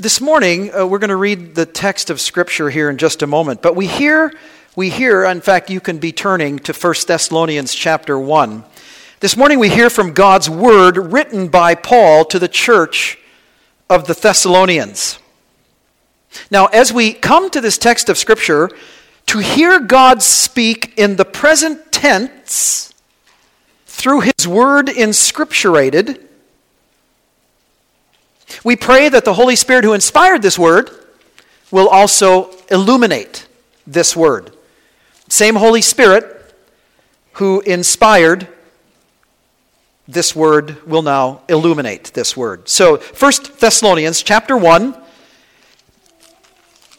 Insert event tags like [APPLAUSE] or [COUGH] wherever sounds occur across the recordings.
This morning, uh, we're going to read the text of Scripture here in just a moment, but we hear, we hear, in fact, you can be turning to 1 Thessalonians chapter 1. This morning, we hear from God's word written by Paul to the church of the Thessalonians. Now, as we come to this text of Scripture, to hear God speak in the present tense through his word inscripturated, we pray that the Holy Spirit who inspired this word will also illuminate this word. Same Holy Spirit who inspired this word will now illuminate this word. So, 1 Thessalonians chapter 1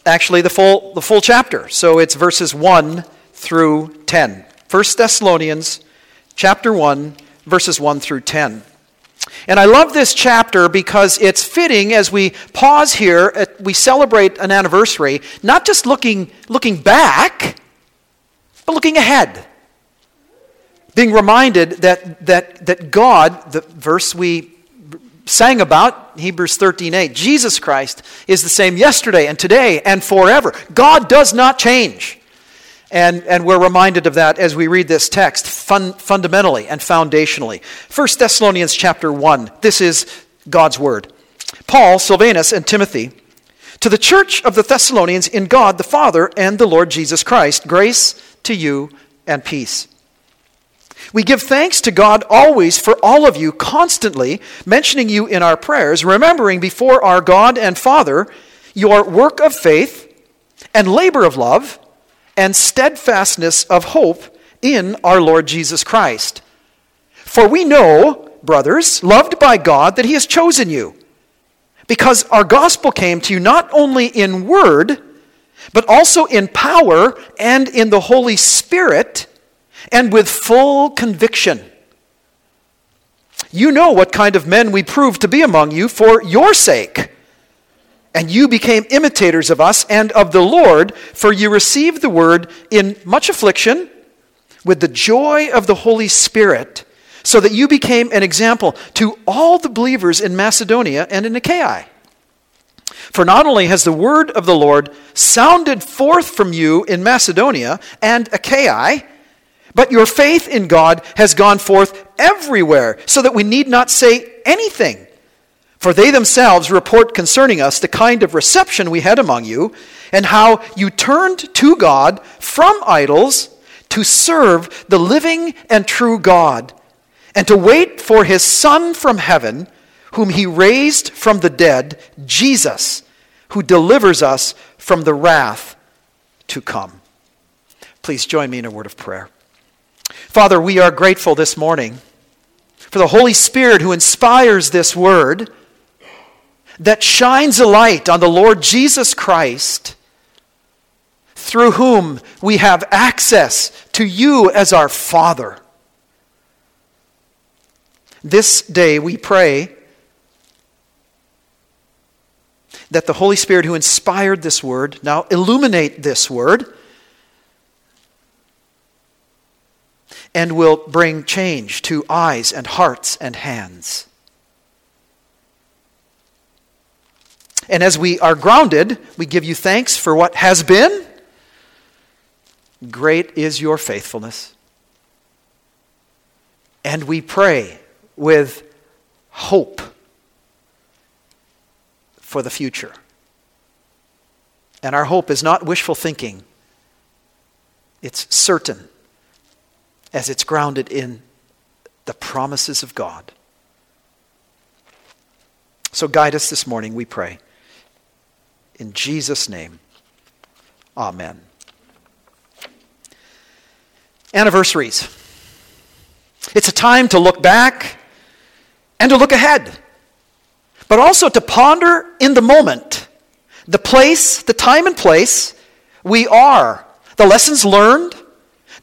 actually the full the full chapter. So it's verses 1 through 10. 1 Thessalonians chapter 1 verses 1 through 10. And I love this chapter because it's fitting as we pause here, uh, we celebrate an anniversary, not just looking, looking back, but looking ahead. Being reminded that, that, that God, the verse we sang about, Hebrews 13:8, Jesus Christ is the same yesterday and today and forever. God does not change. And, and we're reminded of that as we read this text fun, fundamentally and foundationally. 1 Thessalonians chapter 1. This is God's word. Paul, Silvanus, and Timothy, to the church of the Thessalonians in God the Father and the Lord Jesus Christ, grace to you and peace. We give thanks to God always for all of you, constantly mentioning you in our prayers, remembering before our God and Father your work of faith and labor of love and steadfastness of hope in our Lord Jesus Christ. For we know, brothers, loved by God, that He has chosen you, because our gospel came to you not only in word, but also in power and in the Holy Spirit, and with full conviction. You know what kind of men we proved to be among you for your sake. And you became imitators of us and of the Lord, for you received the word in much affliction with the joy of the Holy Spirit, so that you became an example to all the believers in Macedonia and in Achaia. For not only has the word of the Lord sounded forth from you in Macedonia and Achaia, but your faith in God has gone forth everywhere, so that we need not say anything. For they themselves report concerning us the kind of reception we had among you, and how you turned to God from idols to serve the living and true God, and to wait for his Son from heaven, whom he raised from the dead, Jesus, who delivers us from the wrath to come. Please join me in a word of prayer. Father, we are grateful this morning for the Holy Spirit who inspires this word that shines a light on the Lord Jesus Christ, through whom we have access to you as our Father. This day we pray that the Holy Spirit who inspired this word now illuminate this word and will bring change to eyes and hearts and hands. And as we are grounded, we give you thanks for what has been. Great is your faithfulness. And we pray with hope for the future. And our hope is not wishful thinking, it's certain as it's grounded in the promises of God. So guide us this morning, we pray. In Jesus' name, amen. Anniversaries. It's a time to look back and to look ahead, but also to ponder in the moment the place, the time and place we are, the lessons learned,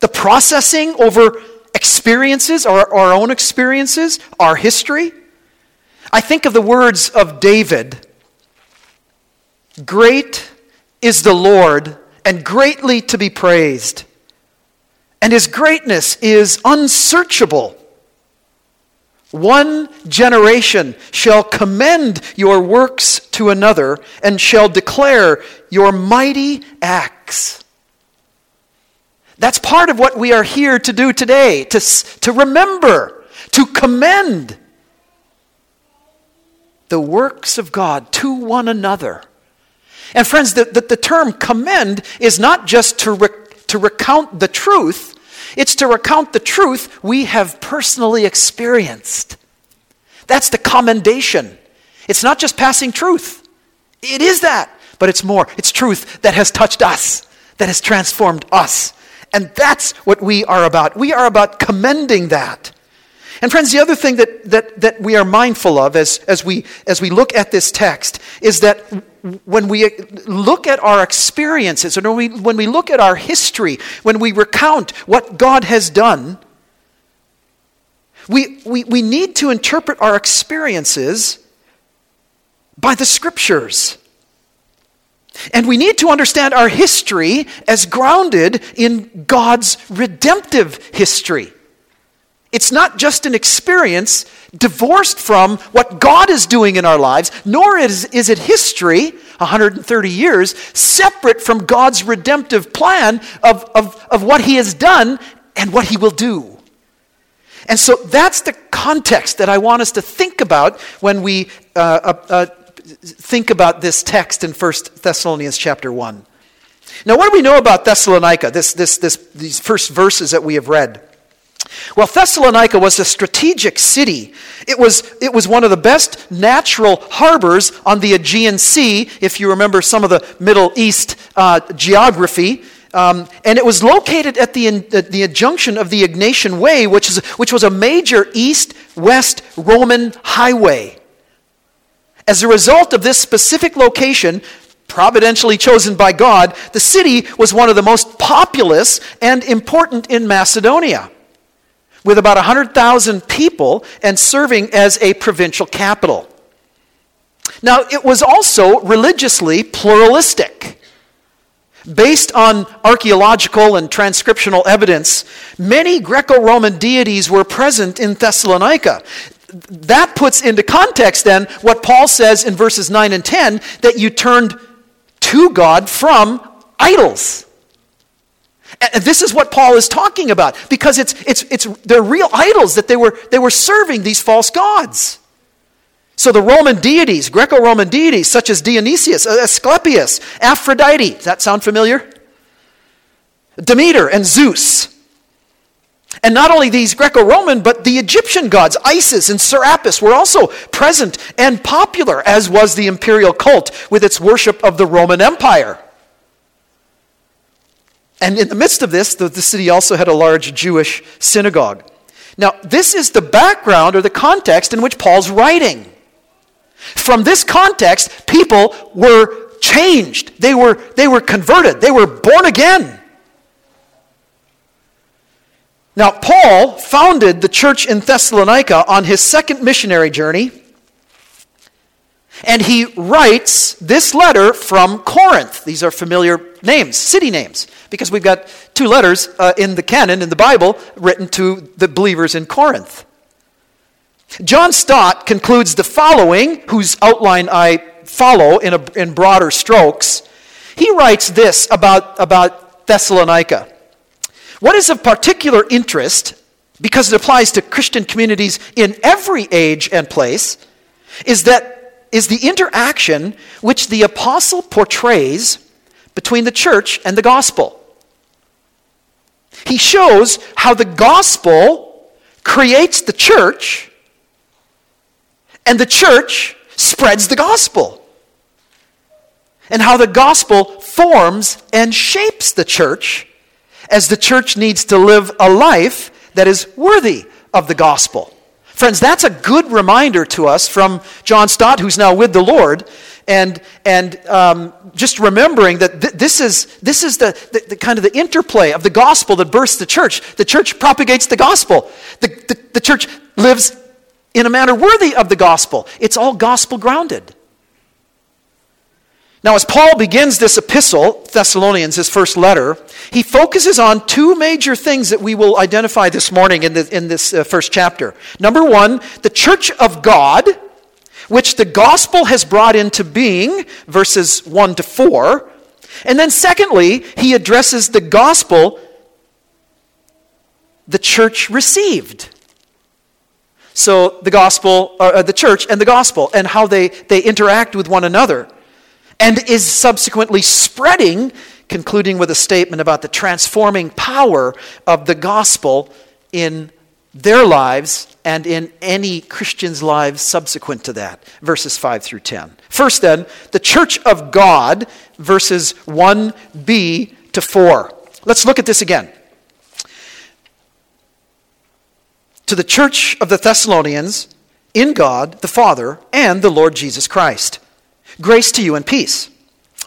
the processing over experiences, our, our own experiences, our history. I think of the words of David Great is the Lord, and greatly to be praised, and his greatness is unsearchable. One generation shall commend your works to another and shall declare your mighty acts. That's part of what we are here to do today, to, to remember, to commend the works of God to one another. And friends, the, the, the term commend is not just to, rec- to recount the truth, it's to recount the truth we have personally experienced. That's the commendation. It's not just passing truth, it is that, but it's more. It's truth that has touched us, that has transformed us. And that's what we are about. We are about commending that. And friends, the other thing that, that, that we are mindful of as, as, we, as we look at this text is that when we look at our experiences and when we, when we look at our history, when we recount what God has done, we, we, we need to interpret our experiences by the scriptures. And we need to understand our history as grounded in God's redemptive history. It's not just an experience divorced from what God is doing in our lives, nor is, is it history, 130 years, separate from God's redemptive plan of, of, of what He has done and what He will do. And so that's the context that I want us to think about when we uh, uh, uh think about this text in 1 Thessalonians chapter 1. Now, what do we know about Thessalonica, this, this, this, these first verses that we have read? Well, Thessalonica was a strategic city. It was, it was one of the best natural harbors on the Aegean Sea, if you remember some of the Middle East uh, geography. Um, and it was located at the, at the junction of the Egnatian Way, which, is, which was a major east west Roman highway. As a result of this specific location, providentially chosen by God, the city was one of the most populous and important in Macedonia with about 100,000 people and serving as a provincial capital. Now, it was also religiously pluralistic. Based on archaeological and transcriptional evidence, many Greco Roman deities were present in Thessalonica. That puts into context then what Paul says in verses 9 and 10 that you turned to God from idols. And this is what Paul is talking about because it's, it's, it's, they're real idols that they were, they were serving these false gods. So the Roman deities, Greco Roman deities such as Dionysius, uh, Asclepius, Aphrodite, does that sound familiar? Demeter and Zeus. And not only these Greco Roman, but the Egyptian gods, Isis and Serapis, were also present and popular, as was the imperial cult with its worship of the Roman Empire. And in the midst of this, the, the city also had a large Jewish synagogue. Now, this is the background or the context in which Paul's writing. From this context, people were changed. They were, they were converted. They were born again. Now, Paul founded the church in Thessalonica on his second missionary journey and he writes this letter from Corinth. These are familiar names, city names, because we've got two letters uh, in the canon, in the Bible, written to the believers in Corinth. John Stott concludes the following, whose outline I follow in, a, in broader strokes. He writes this about, about Thessalonica. What is of particular interest, because it applies to Christian communities in every age and place, is that is the interaction which the apostle portrays between the church and the gospel. He shows how the gospel creates the church and the church spreads the gospel. And how the gospel forms and shapes the church as the church needs to live a life that is worthy of the gospel. Friends, that's a good reminder to us from John Stott, who's now with the Lord, and, and um, just remembering that th- this is, this is the, the, the, kind of the interplay of the gospel that bursts the church. The church propagates the gospel. The, the, the church lives in a manner worthy of the gospel. It's all gospel grounded. Now, as Paul begins this epistle, Thessalonians, his first letter, he focuses on two major things that we will identify this morning in, the, in this uh, first chapter. Number one, the church of God, which the gospel has brought into being, verses 1 to 4. And then, secondly, he addresses the gospel the church received. So, the gospel, uh, the church and the gospel, and how they, they interact with one another and is subsequently spreading, concluding with a statement about the transforming power of the gospel in their lives and in any Christian's lives subsequent to that. Verses 5 through 10. First, then, the church of God, verses 1b to 4. Let's look at this again. To the church of the Thessalonians, in God the Father and the Lord Jesus Christ. Grace to you and peace.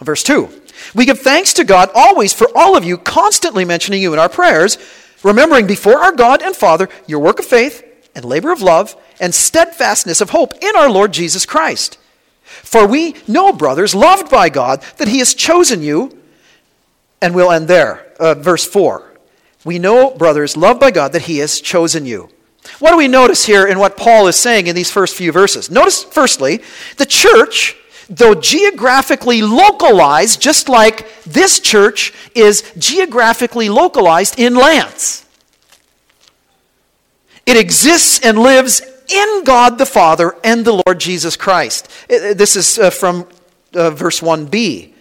Verse 2 We give thanks to God always for all of you, constantly mentioning you in our prayers, remembering before our God and Father your work of faith and labor of love and steadfastness of hope in our Lord Jesus Christ. For we know, brothers, loved by God, that He has chosen you, and we'll end there. Uh, verse 4. We know, brothers, loved by God, that He has chosen you. What do we notice here in what Paul is saying in these first few verses? Notice, firstly, the church though geographically localized, just like this church is geographically localized in Lanse. It exists and lives in God the Father and the Lord Jesus Christ. This is uh, from uh, verse 1b.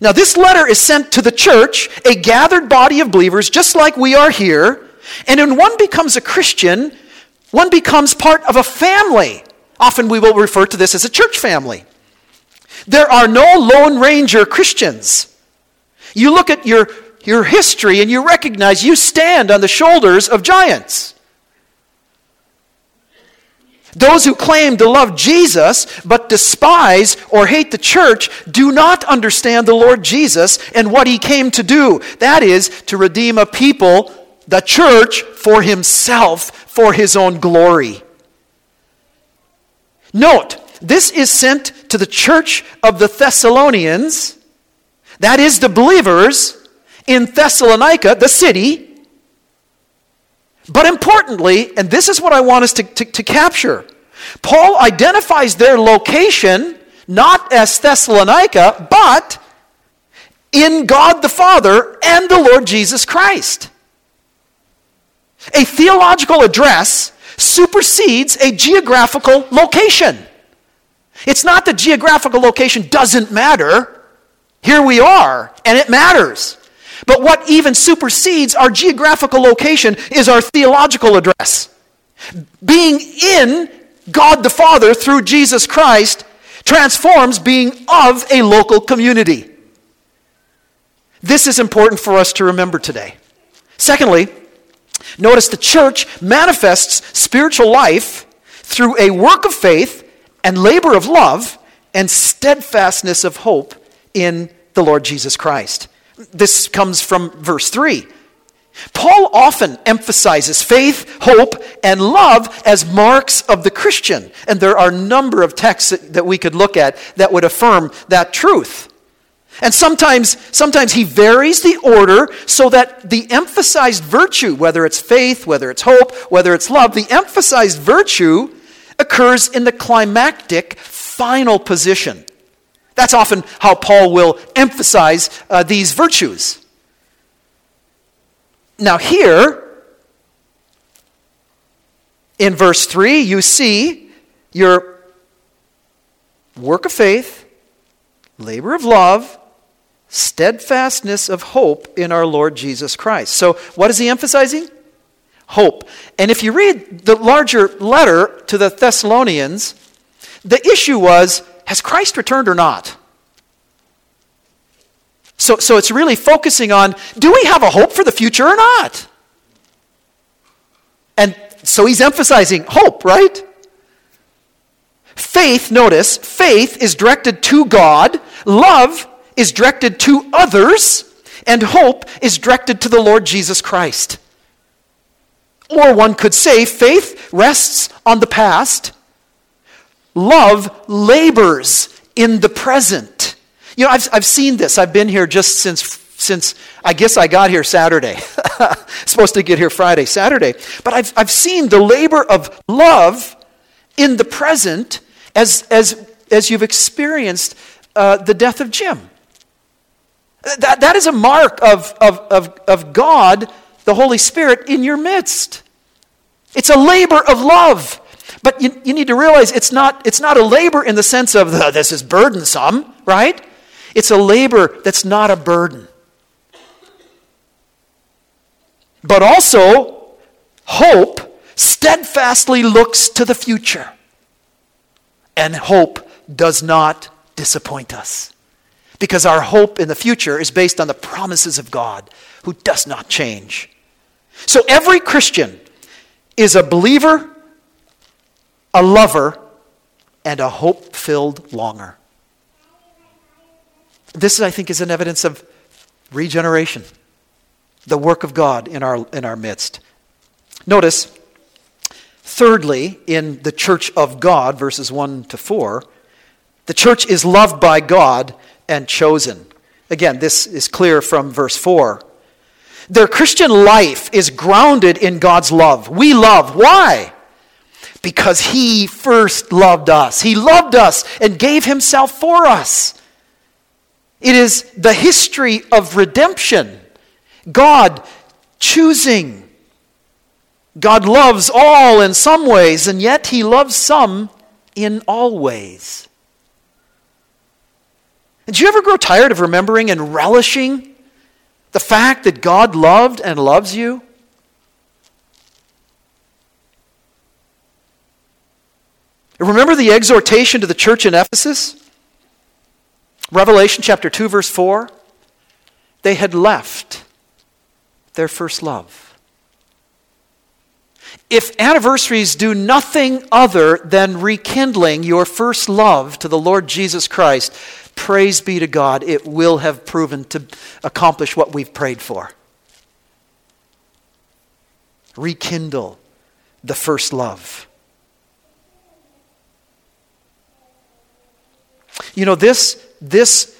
Now, this letter is sent to the church, a gathered body of believers, just like we are here. And when one becomes a Christian, one becomes part of a family. Often we will refer to this as a church family. There are no Lone Ranger Christians. You look at your, your history and you recognize you stand on the shoulders of giants. Those who claim to love Jesus but despise or hate the church do not understand the Lord Jesus and what he came to do. That is, to redeem a people, the church, for himself, for his own glory. Note, this is sent to the church of the Thessalonians, that is, the believers in Thessalonica, the city. But importantly, and this is what I want us to, to, to capture, Paul identifies their location not as Thessalonica, but in God the Father and the Lord Jesus Christ. A theological address supersedes a geographical location. It's not that geographical location doesn't matter. Here we are, and it matters. But what even supersedes our geographical location is our theological address. Being in God the Father through Jesus Christ transforms being of a local community. This is important for us to remember today. Secondly, notice the church manifests spiritual life through a work of faith and labor of love and steadfastness of hope in the Lord Jesus Christ. This comes from verse 3. Paul often emphasizes faith, hope, and love as marks of the Christian. And there are a number of texts that we could look at that would affirm that truth. And sometimes, sometimes he varies the order so that the emphasized virtue, whether it's faith, whether it's hope, whether it's love, the emphasized virtue occurs in the climactic final position. That's often how Paul will emphasize uh, these virtues. Now, here, in verse 3, you see your work of faith, labor of love, steadfastness of hope in our Lord Jesus Christ. So, what is he emphasizing? Hope. And if you read the larger letter to the Thessalonians, the issue was has Christ returned or not? So, so it's really focusing on do we have a hope for the future or not? And so he's emphasizing hope, right? Faith, notice, faith is directed to God, love is directed to others, and hope is directed to the Lord Jesus Christ. Or one could say faith rests on the past, love labors in the present, You know, I've, I've seen this. I've been here just since, since I guess I got here Saturday. [LAUGHS] Supposed to get here Friday, Saturday. But I've, I've seen the labor of love in the present as, as, as you've experienced uh, the death of Jim. That, that is a mark of, of, of, of God, the Holy Spirit, in your midst. It's a labor of love. But you, you need to realize it's not, it's not a labor in the sense of this is burdensome, right? It's a labor that's not a burden. But also, hope steadfastly looks to the future. And hope does not disappoint us. Because our hope in the future is based on the promises of God, who does not change. So every Christian is a believer, a lover, and a hope filled longer. This, I think, is an evidence of regeneration, the work of God in our, in our midst. Notice, thirdly, in the church of God, verses 1 to 4, the church is loved by God and chosen. Again, this is clear from verse 4. Their Christian life is grounded in God's love. We love. Why? Because He first loved us. He loved us and gave Himself for us. It is the history of redemption. God choosing. God loves all in some ways, and yet He loves some in all ways. Do you ever grow tired of remembering and relishing the fact that God loved and loves you? Remember the exhortation to the church in Ephesus? Revelation chapter 2, verse 4 they had left their first love. If anniversaries do nothing other than rekindling your first love to the Lord Jesus Christ, praise be to God, it will have proven to accomplish what we've prayed for. Rekindle the first love. You know, this this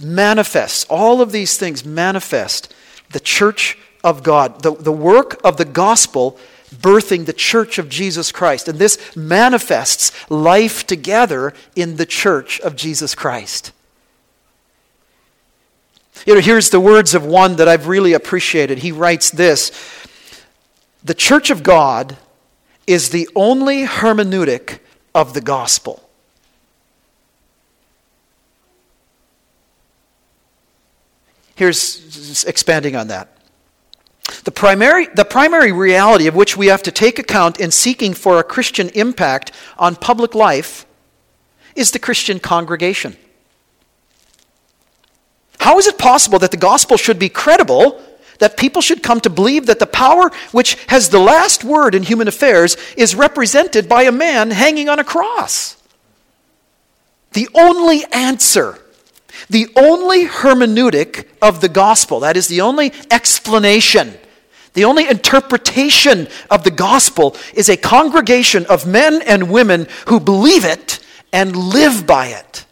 manifests, all of these things manifest the church of God, the, the work of the gospel birthing the church of Jesus Christ. And this manifests life together in the church of Jesus Christ. You know, here's the words of one that I've really appreciated. He writes this The church of God is the only hermeneutic of the gospel. Here's expanding on that. The primary, the primary reality of which we have to take account in seeking for a Christian impact on public life is the Christian congregation. How is it possible that the gospel should be credible, that people should come to believe that the power which has the last word in human affairs is represented by a man hanging on a cross? The only answer the only hermeneutic of the gospel, that is, the only explanation, the only interpretation of the gospel, is a congregation of men and women who believe it and live by it.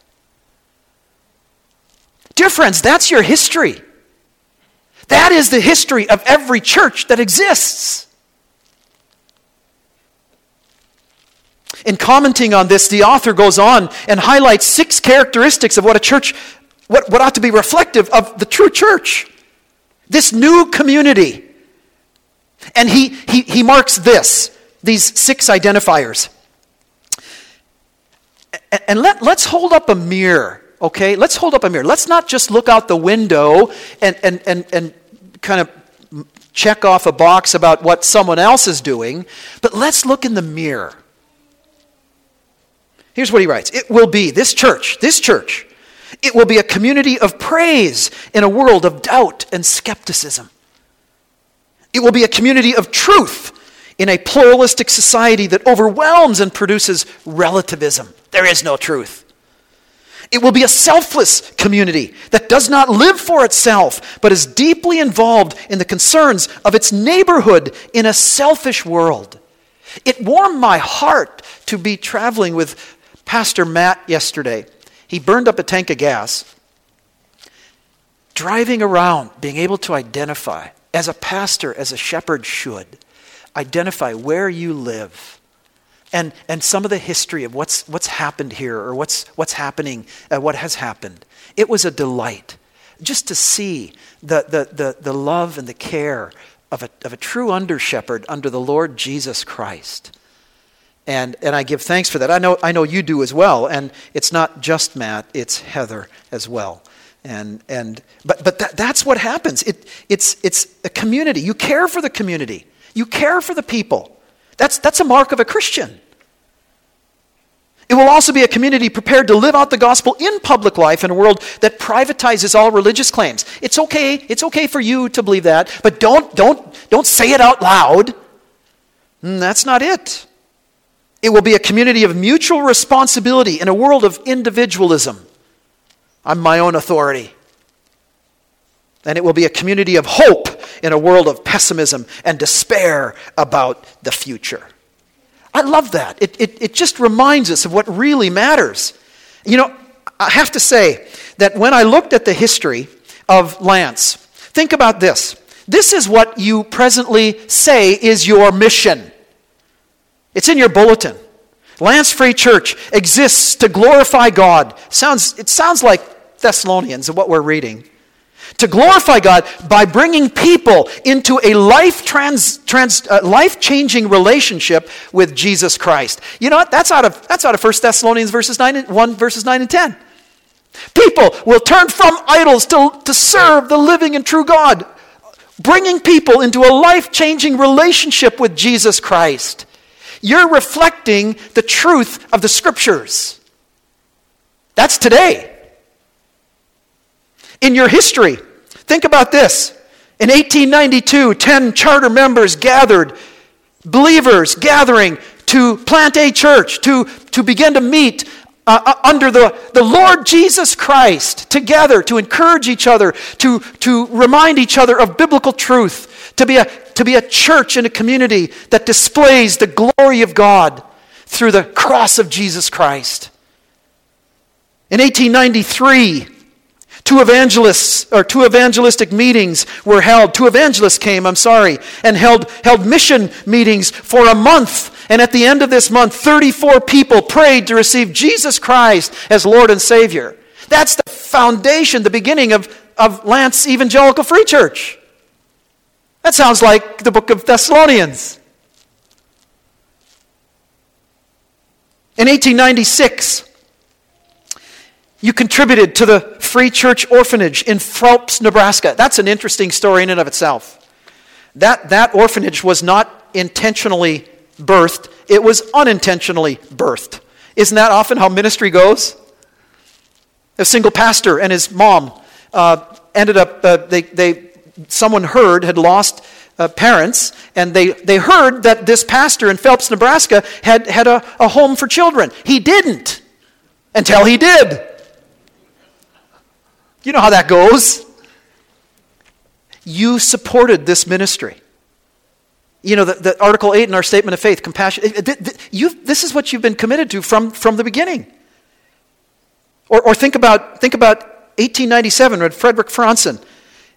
Dear friends, that's your history. That is the history of every church that exists. In commenting on this, the author goes on and highlights six characteristics of what a church what, what ought to be reflective of the true church, this new community. And he, he, he marks this, these six identifiers. And let, let's hold up a mirror, okay? Let's hold up a mirror. Let's not just look out the window and, and, and, and kind of check off a box about what someone else is doing, but let's look in the mirror. Here's what he writes It will be, this church, this church, it will be a community of praise in a world of doubt and skepticism. It will be a community of truth in a pluralistic society that overwhelms and produces relativism. There is no truth. It will be a selfless community that does not live for itself, but is deeply involved in the concerns of its neighborhood in a selfish world. It warmed my heart to be traveling with Pastor Matt yesterday he burned up a tank of gas driving around, being able to identify, as a pastor, as a shepherd should, identify where you live and, and some of the history of what's, what's happened here or what's, what's happening, uh, what has happened. It was a delight just to see the, the, the, the love and the care of a, of a true under shepherd under the Lord Jesus Christ. And, and I give thanks for that. I know, I know you do as well. And it's not just Matt, it's Heather as well. And, and, but but that, that's what happens. It, it's, it's a community. You care for the community, you care for the people. That's, that's a mark of a Christian. It will also be a community prepared to live out the gospel in public life in a world that privatizes all religious claims. It's okay, it's okay for you to believe that, but don't, don't, don't say it out loud. Mm, that's not it. It will be a community of mutual responsibility in a world of individualism. I'm my own authority. And it will be a community of hope in a world of pessimism and despair about the future. I love that. It, it, it just reminds us of what really matters. You know, I have to say that when I looked at the history of Lanse, think about this. This is what you presently say is your mission. It's in your bulletin. Lanse Free Church exists to glorify God. Sounds, it sounds like Thessalonians what we're reading to glorify God by bringing people into a life trans, trans uh, life changing relationship with Jesus Christ. You know what? That's out of that's out of 1 Thessalonians verses 9 and, 1 verses 9 and 10. People will turn from idols to, to serve the living and true God, bringing people into a life changing relationship with Jesus Christ. You're reflecting the truth of the scriptures. That's today. In your history, think about this. In 1892, 10 charter members gathered, believers gathering to plant a church, to, to begin to meet uh, uh, under the, the Lord Jesus Christ together to encourage each other, to, to remind each other of biblical truth, to be, a, to be a church and a community that displays the glory of God through the cross of Jesus Christ. In 1893, Two evangelists or two evangelistic meetings were held. Two evangelists came, I'm sorry, and held, held mission meetings for a month. And at the end of this month, 34 people prayed to receive Jesus Christ as Lord and Savior. That's the foundation, the beginning of, of Lanse Evangelical Free Church. That sounds like the book of Thessalonians. In 1896, you contributed to the Free Church Orphanage in Phelps, Nebraska. That's an interesting story in and of itself. That, that orphanage was not intentionally birthed, it was unintentionally birthed. Isn't that often how ministry goes? A single pastor and his mom uh, ended up, uh, they, they, someone heard, had lost uh, parents, and they, they heard that this pastor in Phelps, Nebraska had, had a, a home for children. He didn't until he did. You know how that goes. You supported this ministry. You know, the, the Article 8 in our Statement of Faith, compassion. You, this is what you've been committed to from, from the beginning. Or, or think, about, think about 1897 when Fredrik Franson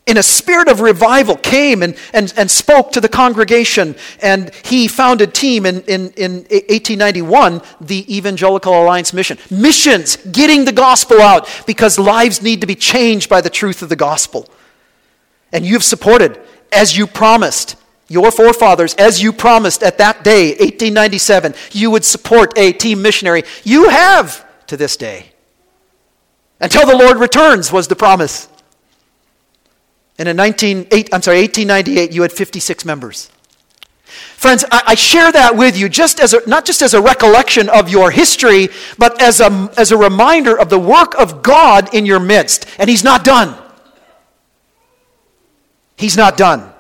in a spirit of revival, came and, and, and spoke to the congregation. And he founded TEAM in, in, in 1891, the Evangelical Alliance Mission. Missions, getting the gospel out because lives need to be changed by the truth of the gospel. And you've supported, as you promised, your forefathers, as you promised at that day, 1897, you would support a TEAM missionary. You have to this day. Until the Lord returns, was the promise. And in 19, eight, I'm sorry, 1898, you had 56 members. Friends, I, I, share that with you just as a, not just as a recollection of your history, but as a, as a reminder of the work of God in your midst. And He's not done. He's not done.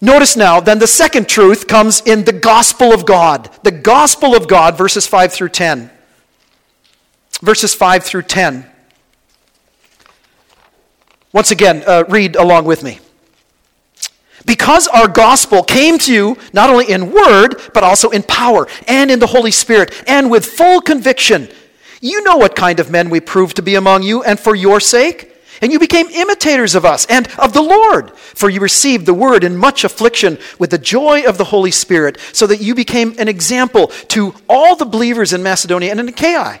Notice now, then the second truth comes in the gospel of God. The gospel of God, verses 5 through 10. Verses 5 through 10. Once again, uh, read along with me. Because our gospel came to you not only in word, but also in power and in the Holy Spirit and with full conviction, You know what kind of men we proved to be among you, and for your sake. And you became imitators of us and of the Lord, for you received the word in much affliction with the joy of the Holy Spirit, so that you became an example to all the believers in Macedonia and in Achaia.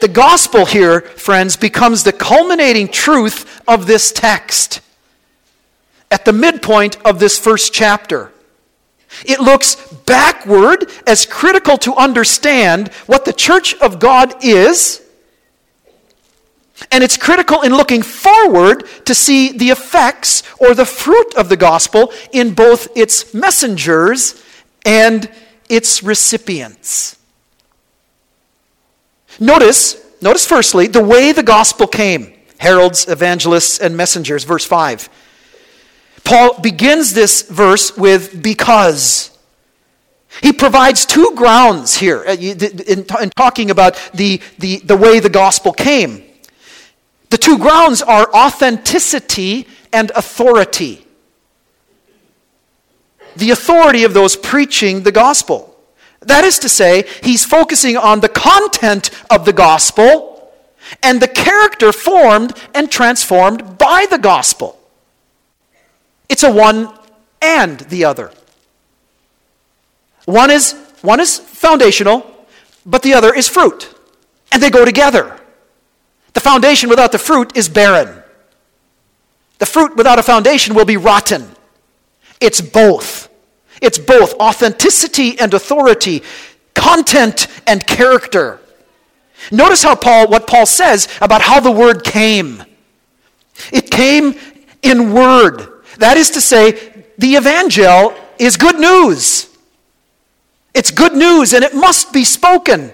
The gospel here, friends, becomes the culminating truth of this text at the midpoint of this first chapter. It looks backward as critical to understand what the church of God is, and it's critical in looking forward to see the effects or the fruit of the gospel in both its messengers and its recipients. Notice, notice firstly, the way the gospel came heralds, evangelists, and messengers, verse 5. Paul begins this verse with because. He provides two grounds here uh, in, talking about the, the, the way the gospel came. The two grounds are authenticity and authority. The authority of those preaching the gospel. That is to say, he's focusing on the content of the gospel and the character formed and transformed by the gospel. It's a one and the other. One is, one is foundational, but the other is fruit. And they go together. The foundation without the fruit is barren. The fruit without a foundation will be rotten. It's both. It's both authenticity and authority, content and character. Notice how Paul what Paul says about how the word came. It came in word. That is to say, the evangel is good news. It's good news and it must be spoken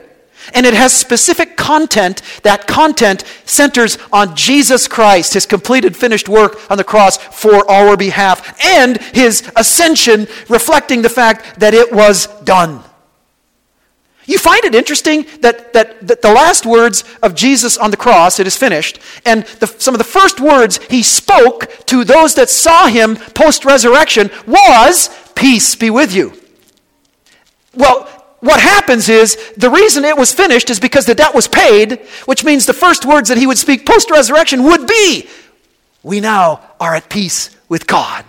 and it has specific content. That content centers on Jesus Christ, his completed finished work on the cross for our behalf, and his ascension, reflecting the fact that it was done. You find it interesting that, that, that the last words of Jesus on the cross, it is finished, and the, some of the first words he spoke to those that saw him post resurrection was, Peace be with you. Well, what happens is the reason it was finished is because the debt was paid, which means the first words that he would speak post resurrection would be, We now are at peace with God.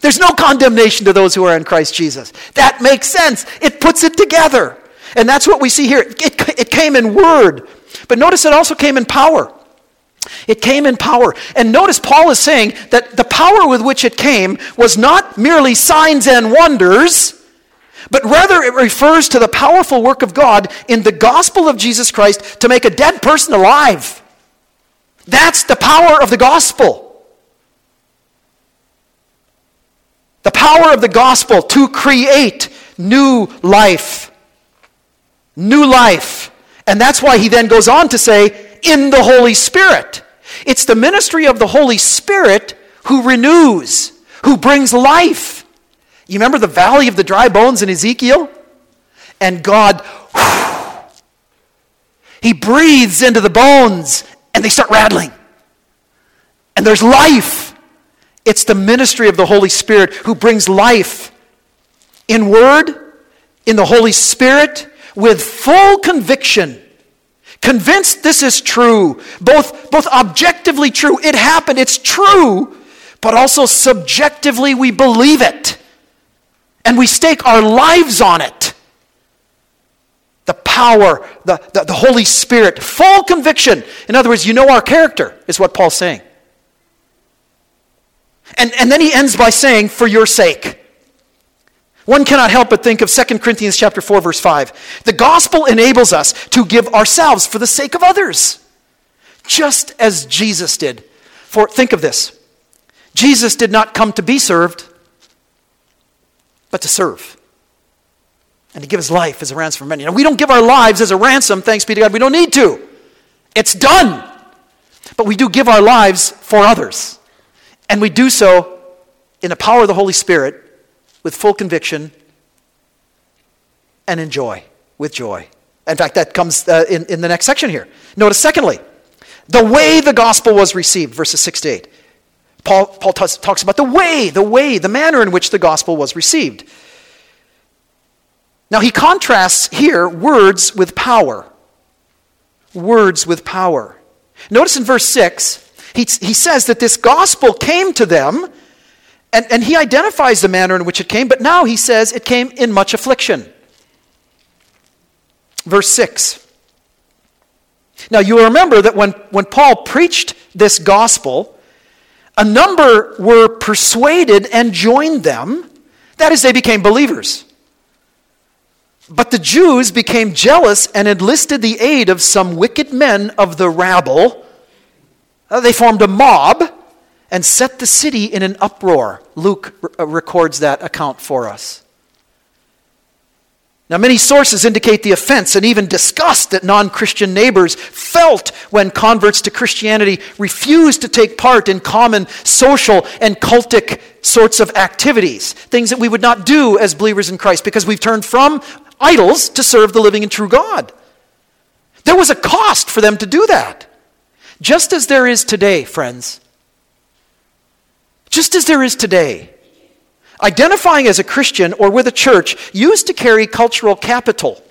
There's no condemnation to those who are in Christ Jesus. That makes sense. It puts it together. And that's what we see here. It, it came in word, but notice it also came in power. It came in power. And notice Paul is saying that the power with which it came was not merely signs and wonders but rather it refers to the powerful work of God in the gospel of Jesus Christ to make a dead person alive. That's the power of the gospel. The power of the gospel to create new life. New life. And that's why he then goes on to say, in the Holy Spirit. It's the ministry of the Holy Spirit who renews, who brings life. You remember the valley of the dry bones in Ezekiel? And God, He breathes into the bones and they start rattling. And there's life. It's the ministry of the Holy Spirit who brings life in word, in the Holy Spirit, with full conviction. Convinced this is true, both, both objectively true, it happened, it's true, but also subjectively we believe it and we stake our lives on it. The power, the, the, the, Holy Spirit, full conviction. In other words, you know our character, is what Paul's saying. And, and then he ends by saying, for your sake. One cannot help but think of 2 Corinthians chapter 4, verse 5. The gospel enables us to give ourselves for the sake of others, just as Jesus did. For think of this. Jesus did not come to be served, but to serve. and to give his life as a ransom for many. Now, we don't give our lives as a ransom, thanks be to God. We don't need to. It's done. But we do give our lives for others. And we do so in the power of the Holy Spirit with full conviction and in joy, with joy. In fact, that comes uh, in, in the next section here. Notice, secondly, the way the gospel was received, verses 6 to 8. Paul, Paul t- talks about the way, the way, the manner in which the gospel was received. Now, he contrasts here words with power. Words with power. Notice in verse 6, he, he says that this gospel came to them, and, and he identifies the manner in which it came, but now he says it came in much affliction. Verse 6. Now, you remember that when, when Paul preached this gospel, a number were persuaded and joined them. That is, they became believers. But the Jews became jealous and enlisted the aid of some wicked men of the rabble. Uh, they formed a mob and set the city in an uproar. Luke r- records that account for us. Now, many sources indicate the offense and even disgust that non Christian neighbors felt when converts to Christianity refused to take part in common social and cultic sorts of activities, things that we would not do as believers in Christ because we've turned from idols to serve the living and true God. There was a cost for them to do that. Just as there is today, friends. Just as there is today. Identifying as a Christian or with a church used to carry cultural capital.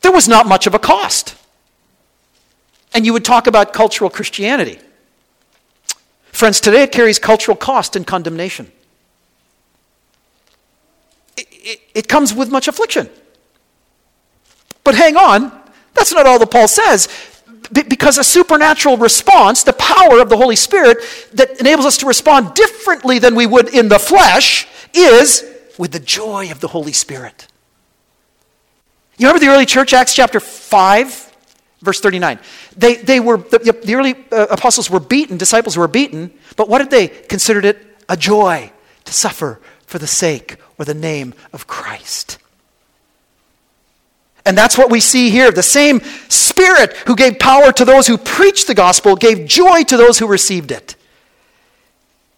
There was not much of a cost. And you would talk about cultural Christianity. Friends, today it carries cultural cost and condemnation. It, it, it, comes with much affliction. But hang on, that's not all that Paul says because a supernatural response, the power of the Holy Spirit that enables us to respond differently than we would in the flesh, is with the joy of the Holy Spirit. You remember the early church, Acts chapter 5, verse 39? They, they were, the, the early uh, apostles were beaten, disciples were beaten, but what did they? Considered it a joy to suffer for the sake or the name of Christ. And that's what we see here. The same Spirit who gave power to those who preached the gospel gave joy to those who received it.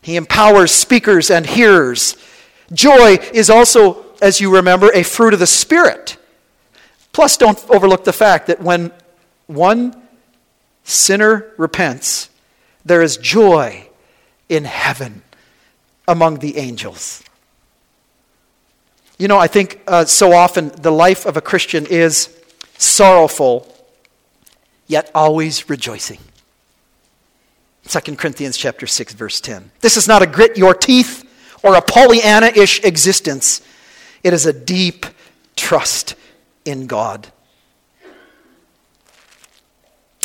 He empowers speakers and hearers. Joy is also, as you remember, a fruit of the Spirit. Plus, don't overlook the fact that when one sinner repents, there is joy in heaven among the angels. You know, I think uh, so often the life of a Christian is sorrowful, yet always rejoicing. 2 Corinthians chapter 6 verse 10. This is not a grit your teeth or a Pollyanna-ish existence. It is a deep trust in God.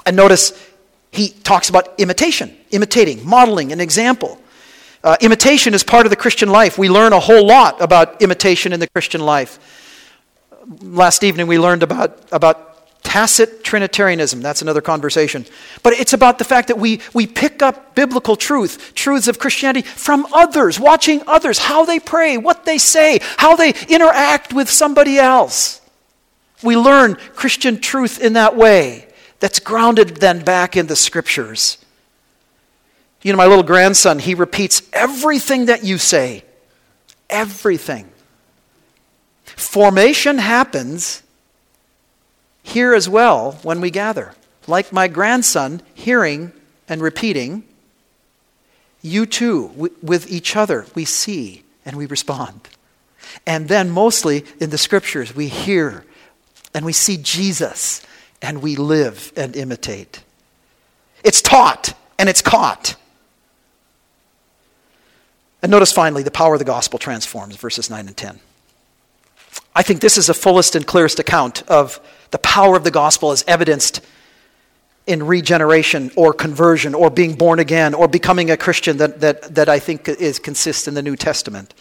And notice he talks about imitation, imitating, modeling, an example. Uh, imitation is part of the Christian life. We learn a whole lot about imitation in the Christian life. Last evening we learned about, about tacit Trinitarianism. That's another conversation. But it's about the fact that we, we pick up biblical truth, truths of Christianity from others, watching others, how they pray, what they say, how they interact with somebody else. We learn Christian truth in that way that's grounded then back in the scriptures. You know, my little grandson, he repeats everything that you say. Everything. Formation happens here as well when we gather. Like my grandson hearing and repeating, you too, with each other, we see and we respond. And then, mostly in the scriptures, we hear and we see Jesus and we live and imitate. It's taught and it's caught. And notice finally, the power of the gospel transforms, verses 9 and 10. I think this is the fullest and clearest account of the power of the gospel as evidenced in regeneration or conversion or being born again or becoming a Christian that, that, that I think is, consists in the New Testament.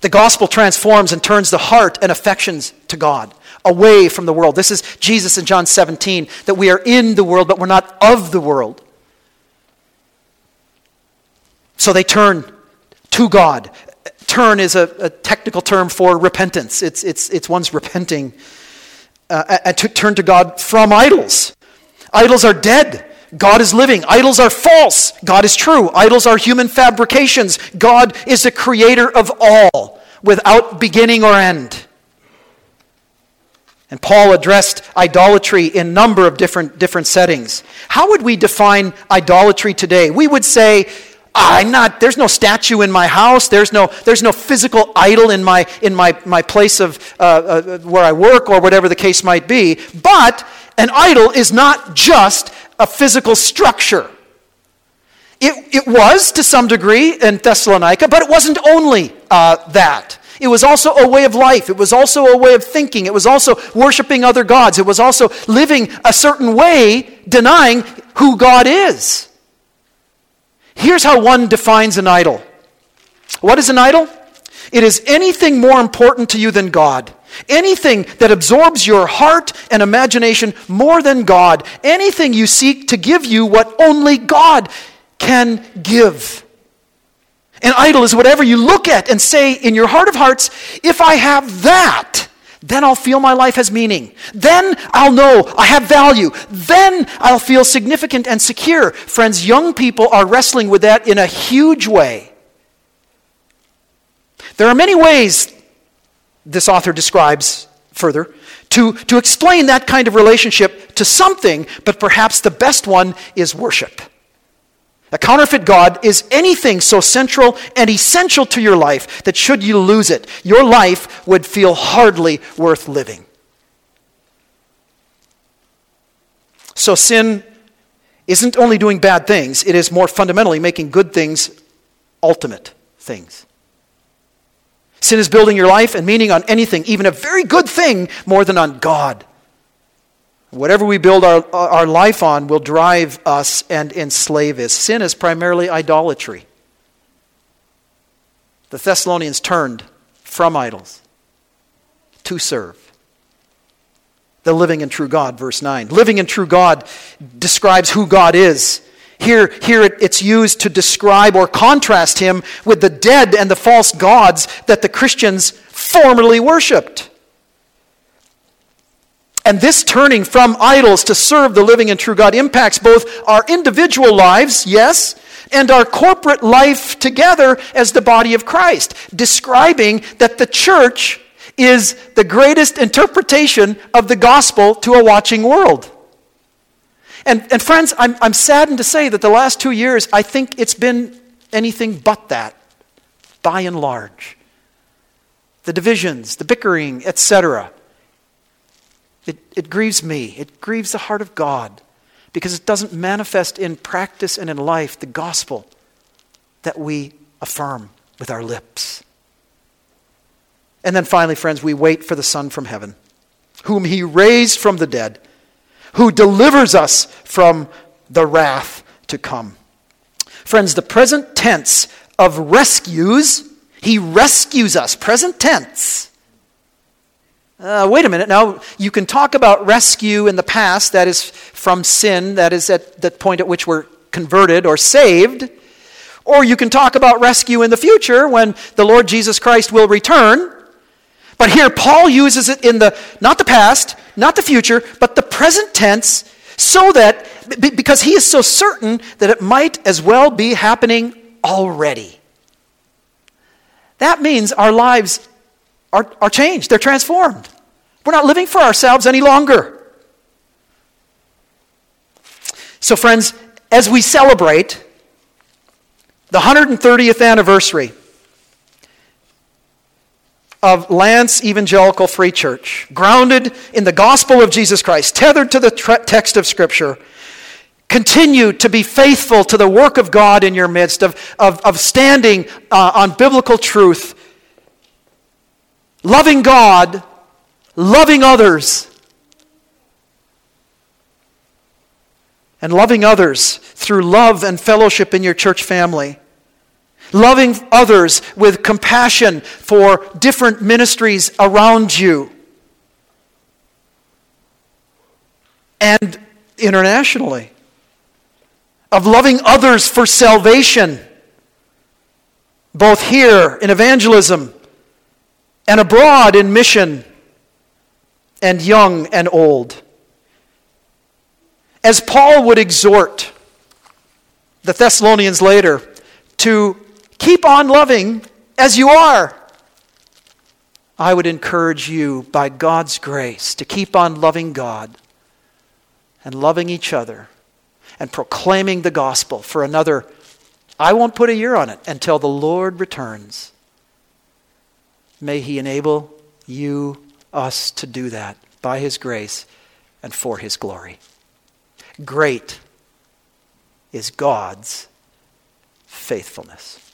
The gospel transforms and turns the heart and affections to God, away from the world. This is Jesus in John 17, that we are in the world, but we're not of the world. So they turn to God. turn is a, a technical term for repentance. It's, it's, it's one's repenting uh, to turn to God from idols. Idols are dead. God is living. Idols are false. God is true. Idols are human fabrications. God is the creator of all without beginning or end. And Paul addressed idolatry in a number of different, different settings. How would we define idolatry today? We would say, I'm not, there's no statue in my house. There's no, there's no physical idol in my, in my, my place of uh, uh, where I work or whatever the case might be. But an idol is not just a physical structure. It, it was to some degree in Thessalonica, but it wasn't only uh, that. It was also a way of life. It was also a way of thinking. It was also worshiping other gods. It was also living a certain way, denying who God is. Here's how one defines an idol What is an idol? It is anything more important to you than God. Anything that absorbs your heart and imagination more than God. Anything you seek to give you what only God can give. An idol is whatever you look at and say in your heart of hearts, if I have that, then I'll feel my life has meaning. Then I'll know I have value. Then I'll feel significant and secure. Friends, young people are wrestling with that in a huge way. There are many ways, this author describes further, to, to explain that kind of relationship to something, but perhaps the best one is worship. A counterfeit God is anything so central and essential to your life that should you lose it, your life would feel hardly worth living. So sin isn't only doing bad things, it is more fundamentally making good things ultimate things. Sin is building your life and meaning on anything, even a very good thing, more than on God. Whatever we build our, our life on will drive us and enslave us. Sin is primarily idolatry. The Thessalonians turned from idols to serve the living and true God, verse 9. Living and true God describes who God is. Here, here it's used to describe or contrast him with the dead and the false gods that the Christians formerly worshiped. And this turning from idols to serve the living and true God impacts both our individual lives, yes, and our corporate life together as the body of Christ, describing that the church is the greatest interpretation of the gospel to a watching world. And, and friends, I'm, I'm saddened to say that the last two years, I think it's been anything but that, by and large. The divisions, the bickering, etc. It, it grieves me. It grieves the heart of God because it doesn't manifest in practice and in life the gospel that we affirm with our lips. And then finally, friends, we wait for the Son from heaven, whom He raised from the dead, who delivers us from the wrath to come. Friends, the present tense of rescues, He rescues us, present tense uh, wait a minute, now you can talk about rescue in the past, that is from sin, that is at the point at which we're converted or saved. Or you can talk about rescue in the future when the Lord Jesus Christ will return. But here Paul uses it in the, not the past, not the future, but the present tense, so that, because he is so certain that it might as well be happening already. That means our lives are, are changed, they're transformed. We're not living for ourselves any longer. So, friends, as we celebrate the 130th anniversary of Lanse Evangelical Free Church, grounded in the gospel of Jesus Christ, tethered to the tre- text of Scripture, continue to be faithful to the work of God in your midst, of, of, of standing uh, on biblical truth loving God, loving others, and loving others through love and fellowship in your church family. Loving others with compassion for different ministries around you. And internationally. Of loving others for salvation both here in evangelism and abroad in mission, and young and old. As Paul would exhort the Thessalonians later to keep on loving as you are, I would encourage you, by God's grace, to keep on loving God and loving each other and proclaiming the gospel for another, I won't put a year on it, until the Lord returns. May He enable you, us, to do that by His grace and for His glory. Great is God's faithfulness.